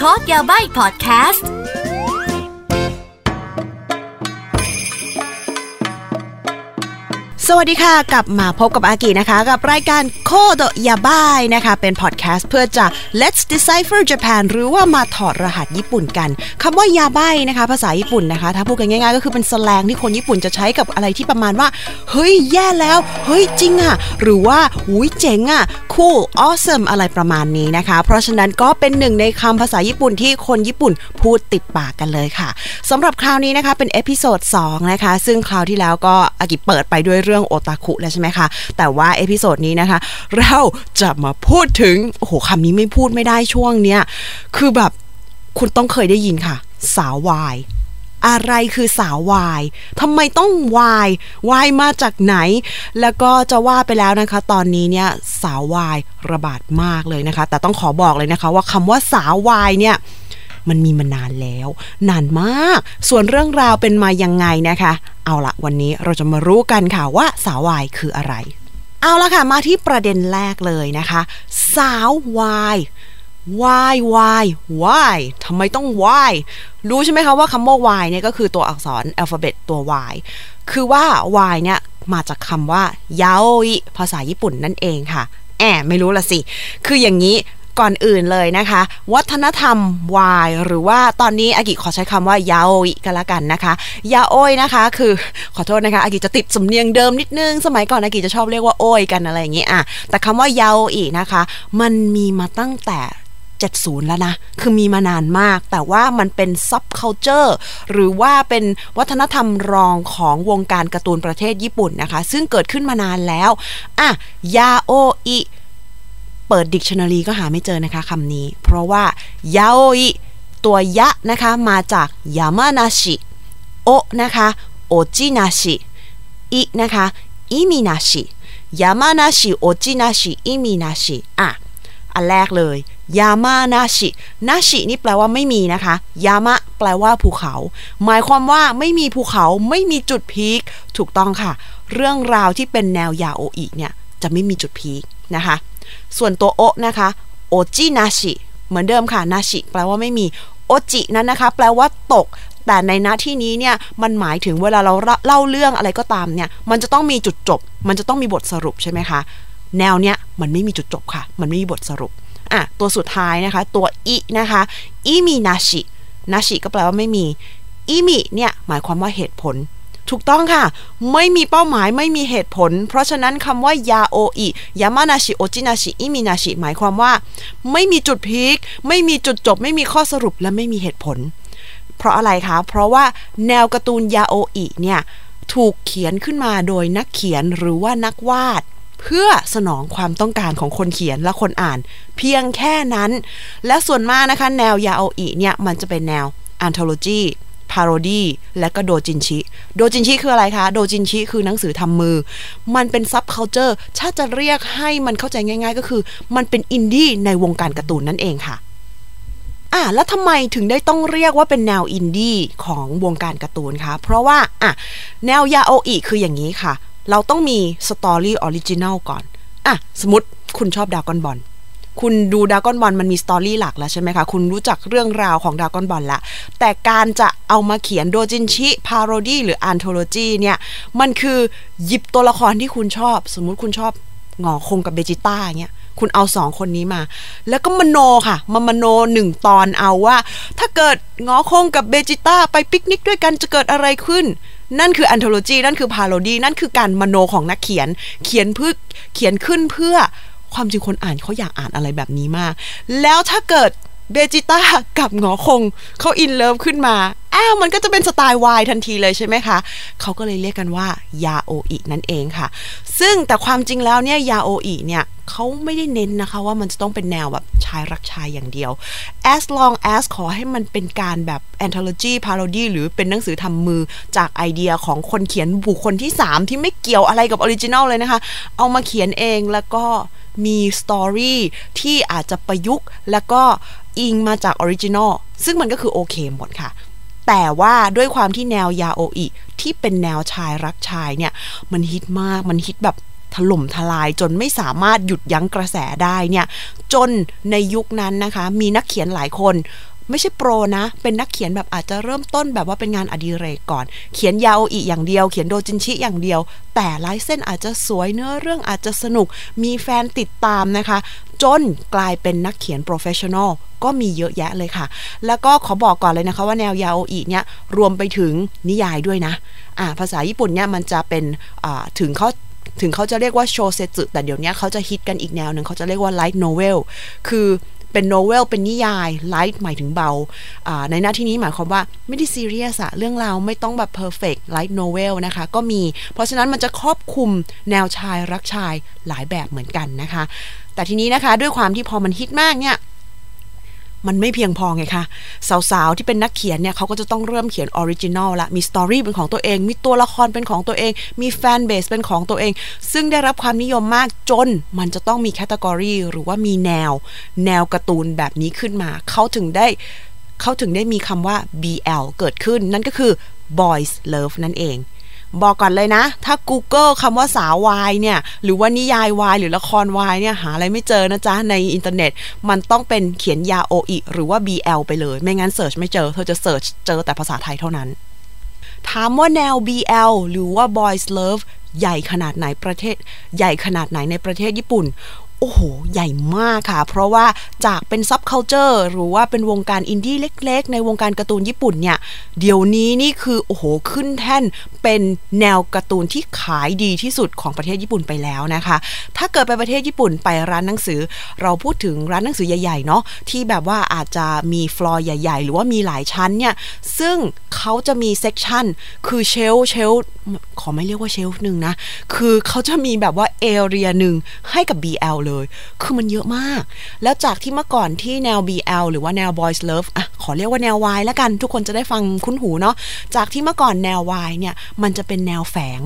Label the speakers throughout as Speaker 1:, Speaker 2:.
Speaker 1: คอร์สยาใบพอดแคสต์
Speaker 2: สวัสดีค่ะ กลับมาพบกับอากินะคะ กับรายการโคโดยาบายนะคะ เป็นพอดแคสต์เพื่อจะ Let's Decipher Japan หรือว่ามาถอดรหัสญี่ปุ่นกันคำว่ายาบายนะคะ ภาษาญี่ปุ่นนะคะ ถ้าพูดกันง่ายๆ ก็คือเป็นสแลงที่คนญี่ปุ่นจะใช้กับอะไรที่ประมาณว่า เฮ้ย แย่แล้ว เฮ้ย จริงอะ หรือว่าอุ้ยเจ๋งอะ cool awesome อะไรประมาณนี้นะคะ เพราะฉะนั้นก็เป็นหนึ่งในคำภาษาญี่ปุ่นที่คนญี่ปุ่นพูดติดปากกันเลยค่ะสำหรับคราวนี้นะคะเป็น episode 2นะคะซึ่งคราวที่แล้วก็อากิเปิดไปด้วยเรื่องโอตาคุแล้วใช่ไหมคะ แต่ว่า episode นี้นะคะ เราจะมาพูดถึง โอ้โหคำนี้ไม่พูดไม่ได้ช่วงเนี้ย คือแบบคุณต้องเคยได้ยินค่ะ สาววายอะไรคือสาววาย ทำไมต้องวาย วายมาจากไหน แล้วก็จะว่าไปแล้วนะคะ ตอนนี้เนี่ยสาววายระบาดมากเลยนะคะ แต่ต้องขอบอกเลยนะคะ ว่าคำว่าสาววายเนี่ยมันมีมานานแล้ว นานมาก ส่วนเรื่องราวเป็นมายังไงนะคะ เอาละวันนี้เราจะมารู้กันค่ะว่าสาววายคืออะไร เอาละค่ะมาที่ประเด็นแรกเลยนะคะ สาววาย why why why ทำไมต้อง why รู้ใช่ไหมคะว่าคำว่า why เนี่ยก็คือตัวอักษรอัลฟาเบตตัว y คือว่า why เนี่ยมาจากคำว่ายาโอิภาษาญี่ปุ่นนั่นเองค่ะ แอบไม่รู้ละสิ คืออย่างนี้ ก่อนอื่นเลยนะคะ วัฒนธรรมวายหรือว่าตอนนี้อากิขอใช้คำว่ายาโอยกันละกันนะคะยาโอยนะคะคือขอโทษนะคะอากิจะติดสำเนียงเดิมนิดนึง สมัยก่อนอากิจะชอบเรียกว่าโอยกันอะไรอย่างงี้อะแต่คำว่ายาโอยนะคะ มันมีมาตั้งแต่70 แล้วนะ คือมีมานานมาก แต่ว่ามันเป็น subculture หรือว่าเป็นวัฒนธรรมรองของวงการการ์ตูนประเทศญี่ปุ่นนะคะ ซึ่งเกิดขึ้นมานานแล้ว อะ ยาโออิ เปิดดิกชันนารีก็หาไม่เจอนะคะคำนี้ เพราะว่ายาโออิตัว や นะคะมาจาก やまなし お นะคะ おちなし い นะคะ いみなしやまなしおちなしいみなし อะอันแรกเลย やまなし なし นี่แปลว่าไม่มีนะคะ やま แปลว่าภูเขา หมายความว่าไม่มีภูเขาไม่มีจุด peak ถูกต้องค่ะ เรื่องราวที่เป็นแนวยาโออิเนี่ยจะไม่มีจุด peak นะคะ ส่วนตัว お นะคะ おちなし เหมือนเดิมค่ะ なし แปลว่าไม่มี おち นั้นนะคะ แปลว่าตก แต่ในหน้าที่นี้เนี่ยมันหมายถึงเวลาเราเล่าเรื่องอะไรก็ตามเนี่ย มันจะต้องมีจุดจบ มันจะต้องมีบทสรุปใช่ไหมคะแนวเนี้ยมันไม่มีจุดจบค่ะ มันไม่มีบทสรุปอะตัวสุดท้ายนะคะ ตัว い นะคะ いみなし なし ก็แปลว่าไม่มี いみ เนี่ยหมายความว่าเหตุผล ถูกต้องค่ะ ไม่มีเป้าหมายไม่มีเหตุผล เพราะฉะนั้นคำว่ายาโออิ やまなしおちなしいみなし หมายความว่า ไม่มีจุด peak ไม่มีจุดจบ ไม่มีข้อสรุปและไม่มีเหตุผล เพราะอะไรคะ เพราะว่าแนวการ์ตูนยาโออิเนี่ยถูกเขียนขึ้นมาโดยนักเขียนหรือว่านักวาดเพื่อสนองความต้องการของคนเขียนและคนอ่าน เพียงแค่นั้น และส่วนมากนะคะ แนวยาโออิเนี่ยมันจะเป็นแนว anthology parody และก็โดจินชิ โดจินชิคืออะไรคะ โดจินชิคือหนังสือทำมือ มันเป็น subculture ถ้าจะเรียกให้มันเข้าใจง่าย ๆ ก็คือ มันเป็นอินดี้ในวงการการ์ตูนนั่นเองค่ะอะแล้วทำไมถึงได้ต้องเรียกว่าเป็นแนวอินดี้ของวงการการ์ตูนคะเพราะว่าอะแนวยาโออิคืออย่างนี้ค่ะ เราต้องมี story original ก่อนอะสมมติคุณชอบดราก้อนบอล คุณดูดราก้อนบอลมันมี story หลักแล้วใช่ไหมคะ คุณรู้จักเรื่องราวของดราก้อนบอลละ แต่การจะเอามาเขียนโดจินชิ parody หรือ anthology เนี่ย มันคือหยิบตัวละครที่คุณชอบ สมมุติคุณชอบหงอคงกับเบจิต้าเงี้ยคุณเอาสองคนนี้มา แล้วก็มโนค่ะมามโนหนึ่งตอนเอาว่า ถ้าเกิดหงอคงกับเบจิต้าไปปิกนิกด้วยกันจะเกิดอะไรขึ้น นั่นคือ anthology นั่นคือ parody นั่นคือการมโนของนักเขียน เขียนเพื่อเขียนขึ้นเพื่อ ความจริงคนอ่านเขาอยากอ่านอะไรแบบนี้มาก แล้วถ้าเกิดเบจิต้ากับหงอคงเขา in love ขึ้นมาอ้าวมันก็จะเป็นสไตล์วายทันทีเลยใช่ไหมคะเขาก็เลยเรียกกันว่ายาโออินั่นเองค่ะ ซึ่งแต่ความจริงแล้วเนี่ยยาโออิเนี่ยเขาไม่ได้เน้นนะคะว่ามันจะต้องเป็นแนวแบบชายรักชายอย่างเดียว as long as ขอให้มันเป็นการแบบ anthology parody หรือเป็นหนังสือทำมือจากไอเดียของคนเขียนบุคคลที่ 3 ที่ไม่เกี่ยวอะไรกับ original เลยนะคะ เอามาเขียนเองแล้วก็มี story ที่อาจจะประยุกต์แล้วก็อิงมาจาก original ซึ่งมันก็คือโอเคหมดค่ะ แต่ว่าด้วยความที่แนวยาโออิที่เป็นแนวชายรักชายเนี่ย มันฮิตมากมันฮิตแบบถล่มทลายจนไม่สามารถหยุดยั้งกระแสได้เนี่ย จนในยุคนั้นนะคะ มีนักเขียนหลายคนไม่ใช่โปรนะ เป็นนักเขียนแบบอาจจะเริ่มต้นแบบว่าเป็นงานอดิเรกก่อน เขียนยาโออิอย่างเดียว เขียนโดจินชิอย่างเดียว แต่ลายเส้นอาจจะสวยเนื้อเรื่องอาจจะสนุก มีแฟนติดตามนะคะ จนกลายเป็นนักเขียน professional ก็มีเยอะแยะเลยค่ะ แล้วก็ขอบอกก่อนเลยนะคะว่าแนวยาโออิเนี่ยรวมไปถึงนิยายด้วยนะอ่าภาษาญี่ปุ่นเนี่ยมันจะเป็นถึงเขาถึงเขาจะเรียกว่าโชเซจุแต่เดี๋ยวนี้เขาจะฮิตกันอีกแนวหนึ่งเขาจะเรียกว่า light novel คือเป็น novel เป็นนิยาย light หมายถึงเบา ในหน้าที่นี้หมายความว่าไม่ได้ซีเรียสอะเรื่องราวไม่ต้องแบบ perfect light novel นะคะ ก็มี เพราะฉะนั้นมันจะครอบคลุมแนวชายรักชายหลายแบบเหมือนกันนะคะ แต่ทีนี้นะคะด้วยความที่พอมันฮิตมากเนี่ย มันไม่เพียงพอไงคะสาวๆที่เป็นนักเขียนเนี่ยเขาก็จะต้องเริ่มเขียน original ละมี story เป็นของตัวเอง มีตัวละครเป็นของตัวเอง มี fanbase เป็นของตัวเอง ซึ่งได้รับความนิยมมากจนมันจะต้องมี category หรือว่ามีแนว แนวการ์ตูนแบบนี้ขึ้นมาเขาถึงได้เขาถึงได้มีคำว่า BL เกิดขึ้นนั่นก็คือ boys love นั่นเอง บอกก่อนเลยนะ ถ้า Google คำว่าสาววายเนี่ย หรือว่านิยายวายหรือละครวายเนี่ย หาอะไรไม่เจอนะจ๊ะ ในอินเทอร์เน็ต มันต้องเป็นเขียนยาโออิหรือว่า BL ไปเลย ไม่งั้น search ไม่เจอ เธอจะ search เจอแต่ภาษาไทยเท่านั้น ถามว่าแนว BL หรือว่า Boys Love ใหญ่ขนาดไหนประเทศ ใหญ่ขนาดไหนในประเทศญี่ปุ่น โอ้โห ใหญ่มากค่ะ เพราะว่าจากเป็น subculture หรือว่าเป็นวงการอินดี้เล็กๆ ในวงการการ์ตูนญี่ปุ่นเนี่ย เดี๋ยวนี้นี่คือ โอ้โห ขึ้นแท่นเป็นแนวการ์ตูนที่ขายดีที่สุดของประเทศญี่ปุ่นไปแล้วนะคะ ถ้าเกิดไปประเทศญี่ปุ่นไปร้านหนังสือ เราพูดถึงร้านหนังสือใหญ่ๆเนาะที่แบบว่าอาจจะมีฟลอร์ใหญ่ ๆ หรือว่ามีหลายชั้นเนี่ย ซึ่งเขาจะมี section คือ shelf shelf ขอไม่เรียกว่า shelf หนึ่งนะ คือเขาจะมีแบบว่า area หนึ่งให้กับ BL เลยคือมันเยอะมาก แล้วจากที่เมื่อก่อนที่แนว BL หรือว่าแนว Boys Love อะขอเรียกว่าแนว Y แล้วกัน ทุกคนจะได้ฟังคุ้นหูเนาะ จากที่เมื่อก่อนแนว Y เนี่ย มันจะเป็นแนวแฝง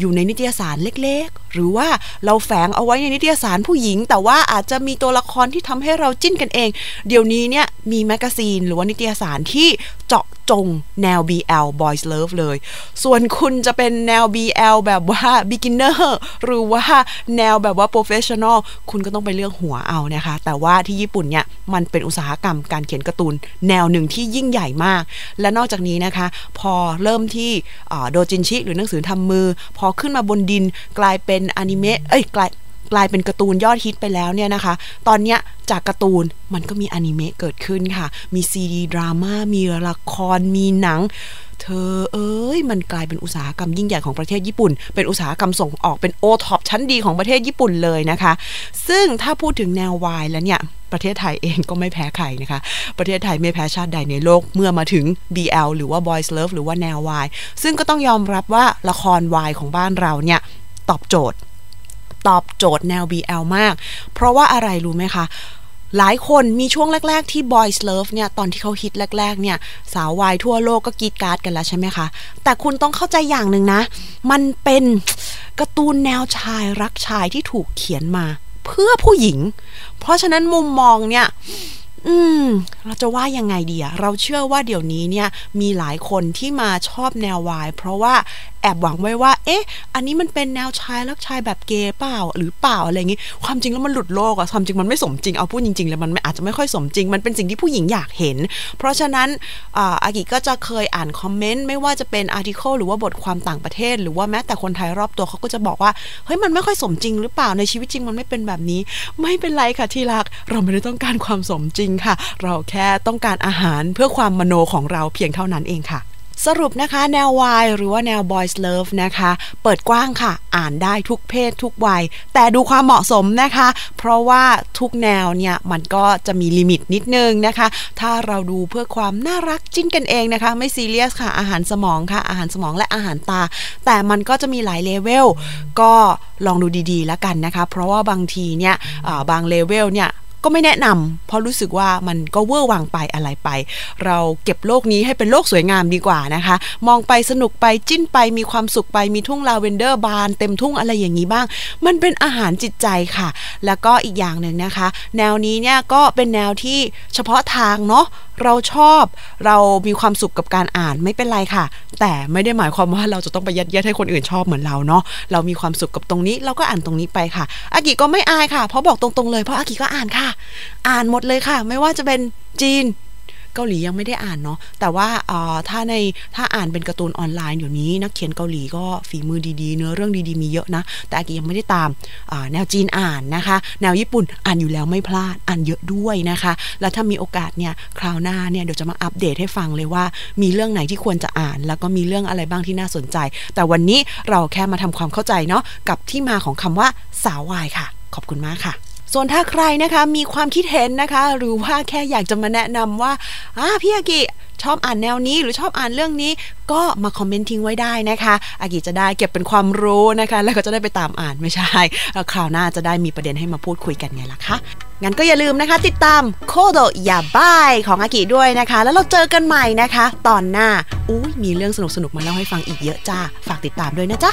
Speaker 2: อยู่ในนิตยสารเล็กๆ หรือว่าเราแฝงเอาไว้ในนิตยสารผู้หญิง แต่ว่าอาจจะมีตัวละครที่ทำให้เราจิ้นกันเอง เดี๋ยวนี้เนี่ยมี magazine หรือว่านิตยสารที่เจาะ จงแนว BL Boys Love เลย ส่วนคุณจะเป็นแนว BL แบบว่า beginner หรือว่าแนวแบบว่า professional คุณก็ต้องไปเลือกหัวเอานะคะ แต่ว่าที่ญี่ปุ่นเนี่ยมันเป็นอุตสาหกรรมการเขียนการ์ตูนแนวหนึ่งที่ยิ่งใหญ่มาก และนอกจากนี้นะคะ พอเริ่มที่โดจินชิ หรือหนังสือทำมือ พอขึ้นมาบนดินกลายเป็นอนิเมะเอ้ยกลาย กลายเป็นการ์ตูนยอดฮิตไปแล้วเนี่ยนะคะ ตอนเนี้ยจากการ์ตูนมันก็มีอนิเมะเกิดขึ้นค่ะ มีซีดีดราม่า มีละคร มีหนัง เธอเอ้ย มันกลายเป็นอุตสาหกรรมยิ่งใหญ่ของประเทศญี่ปุ่น เป็นอุตสาหกรรมส่งออก เป็นโอท็อปชั้นดีของประเทศญี่ปุ่นเลยนะคะ ซึ่งถ้าพูดถึงแนววายแล้วเนี่ยประเทศไทยเองก็ไม่แพ้ใครนะคะ ประเทศไทยไม่แพ้ชาติใดในโลกเมื่อมาถึง BL หรือว่า Boys Love หรือว่าแนววาย ซึ่งก็ต้องยอมรับว่าละครวายของบ้านเราเนี่ยตอบโจทย์ ตอบโจทย์แนว BL มาก เพราะว่าอะไรรู้ไหมคะหลายคนมีช่วงแรก ๆ ที่ Boys Love เนี่ย ตอนที่เขาฮิตแรก ๆ เนี่ย สาววายทั่วโลกก็กีดการ์ดกันแล้วใช่ไหมคะ แต่คุณต้องเข้าใจอย่างหนึ่งนะ มันเป็นการ์ตูนแนวชายรักชายที่ถูกเขียนมา เพื่อผู้หญิง เพราะฉะนั้นมุมมองเนี่ย อืม เราจะว่ายังไงดีอะเราเชื่อว่าเดี๋ยวนี้เนี่ย มีหลายคนที่มาชอบแนววาย เพราะว่า อบหวังไว้ว่า เอ๊ะ อันนี้มันเป็นแนวชายรักชายแบบเกย์เปล่า หรือเปล่าอะไรอย่างงี้ ความจริงแล้วมันหลุดโลกอะความจริงมันไม่สมจริง เอาพูดจริงๆแล้วมันอาจจะไม่ค่อยสมจริง มันเป็นสิ่งที่ผู้หญิงอยากเห็น เพราะฉะนั้นอากิก็จะเคยอ่านคอมเมนต์ไม่ว่าจะเป็นอาร์ติเคิลหรือว่าบทความต่างประเทศ หรือว่าแม้แต่คนไทยรอบตัวเขาก็จะบอกว่า เฮ้ย มันไม่ค่อยสมจริงหรือเปล่า ในชีวิตจริงมันไม่เป็นแบบนี้ ไม่เป็นไรค่ะที่รัก เราไม่ได้ต้องการความสมจริงค่ะ เราแค่ต้องการอาหารเพื่อความมโนของเราเพียงเท่านั้นเองค่ะ สรุปนะคะแนววายหรือว่าแนว boys love นะคะ เปิดกว้างค่ะ อ่านได้ทุกเพศทุกวัย แต่ดูความเหมาะสมนะคะ เพราะว่าทุกแนวเนี่ย มันก็จะมี limit นิดนึงนะคะ ถ้าเราดูเพื่อความน่ารักจิ้นกันเองนะคะ ไม่ซีเรียสค่ะ อาหารสมองค่ะ อาหารสมองและอาหารตา แต่มันก็จะมีหลายเลเวลก็ลองดูดีๆแล้วกันนะคะ เพราะว่าบางทีเนี่ยบางเลเวลเนี่ย ก็ไม่แนะนำเพราะรู้สึกว่ามันก็เวอร์วังไปอะไรไป เราเก็บโลกนี้ให้เป็นโลกสวยงามดีกว่านะคะ มองไปสนุกไปจิ้นไปมีความสุขไปมีทุ่งลาเวนเดอร์บานเต็มทุ่งอะไรอย่างนี้บ้าง มันเป็นอาหารจิตใจค่ะ แล้วก็อีกอย่างหนึ่งนะคะ แนวนี้เนี่ยก็เป็นแนวที่เฉพาะทางเนาะเราชอบเรามีความสุขกับการอ่านไม่เป็นไรค่ะ แต่ไม่ได้หมายความว่าเราจะต้องไปยัดเยียดให้คนอื่นชอบเหมือนเราเนาะเรามีความสุขกับตรงนี้เราก็อ่านตรงนี้ไปค่ะอากิก็ไม่อายค่ะเพราะบอกตรงๆเลยเพราะอากิก็อ่านค่ะอ่านหมดเลยค่ะ ไม่ว่าจะเป็นจีนเกาหลียังไม่ได้อ่านเนาะแต่ว่าถ้าในถ้าอ่านเป็นการ์ตูนออนไลน์อยู่นี้นักเขียนเกาหลีก็ฝีมือดีๆ เนื้อเรื่องดีๆมีเยอะนะ แต่อากิยังไม่ได้ตามแนวจีนอ่านนะคะ แนวญี่ปุ่นอ่านอยู่แล้วไม่พลาดอ่านเยอะด้วยนะคะ แล้วถ้ามีโอกาสเนี่ยคราวหน้าเนี่ยเดี๋ยวจะมาอัปเดตให้ฟังเลยว่า มีเรื่องไหนที่ควรจะอ่าน แล้วก็มีเรื่องอะไรบ้างที่น่าสนใจ แต่วันนี้เราแค่มาทำความเข้าใจเนาะกับที่มาของคำว่าสาววายค่ะ ขอบคุณมากค่ะ ส่วนถ้าใครนะคะมีความคิดเห็นนะคะ หรือว่าแค่อยากจะมาแนะนำว่าอ่าพี่อากิชอบอ่านแนวนี้หรือชอบอ่านเรื่องนี้ ก็มาคอมเมนต์ทิ้งไว้ได้นะคะอากิจะได้เก็บเป็นความรู้นะคะ แล้วก็จะได้ไปตามอ่านไม่ใช่คราวหน้าจะได้มีประเด็นให้มาพูดคุยกันไงล่ะคะงั้นก็อย่าลืมนะคะ ติดตามโคโดยาบายของอากิด้วยนะคะ แล้วเราเจอกันใหม่นะคะ ตอนหน้าอุ้ยมีเรื่องสนุกๆมาเล่าให้ฟังอีกเยอะจ้า ฝากติดตามด้วยนะจ๊ะ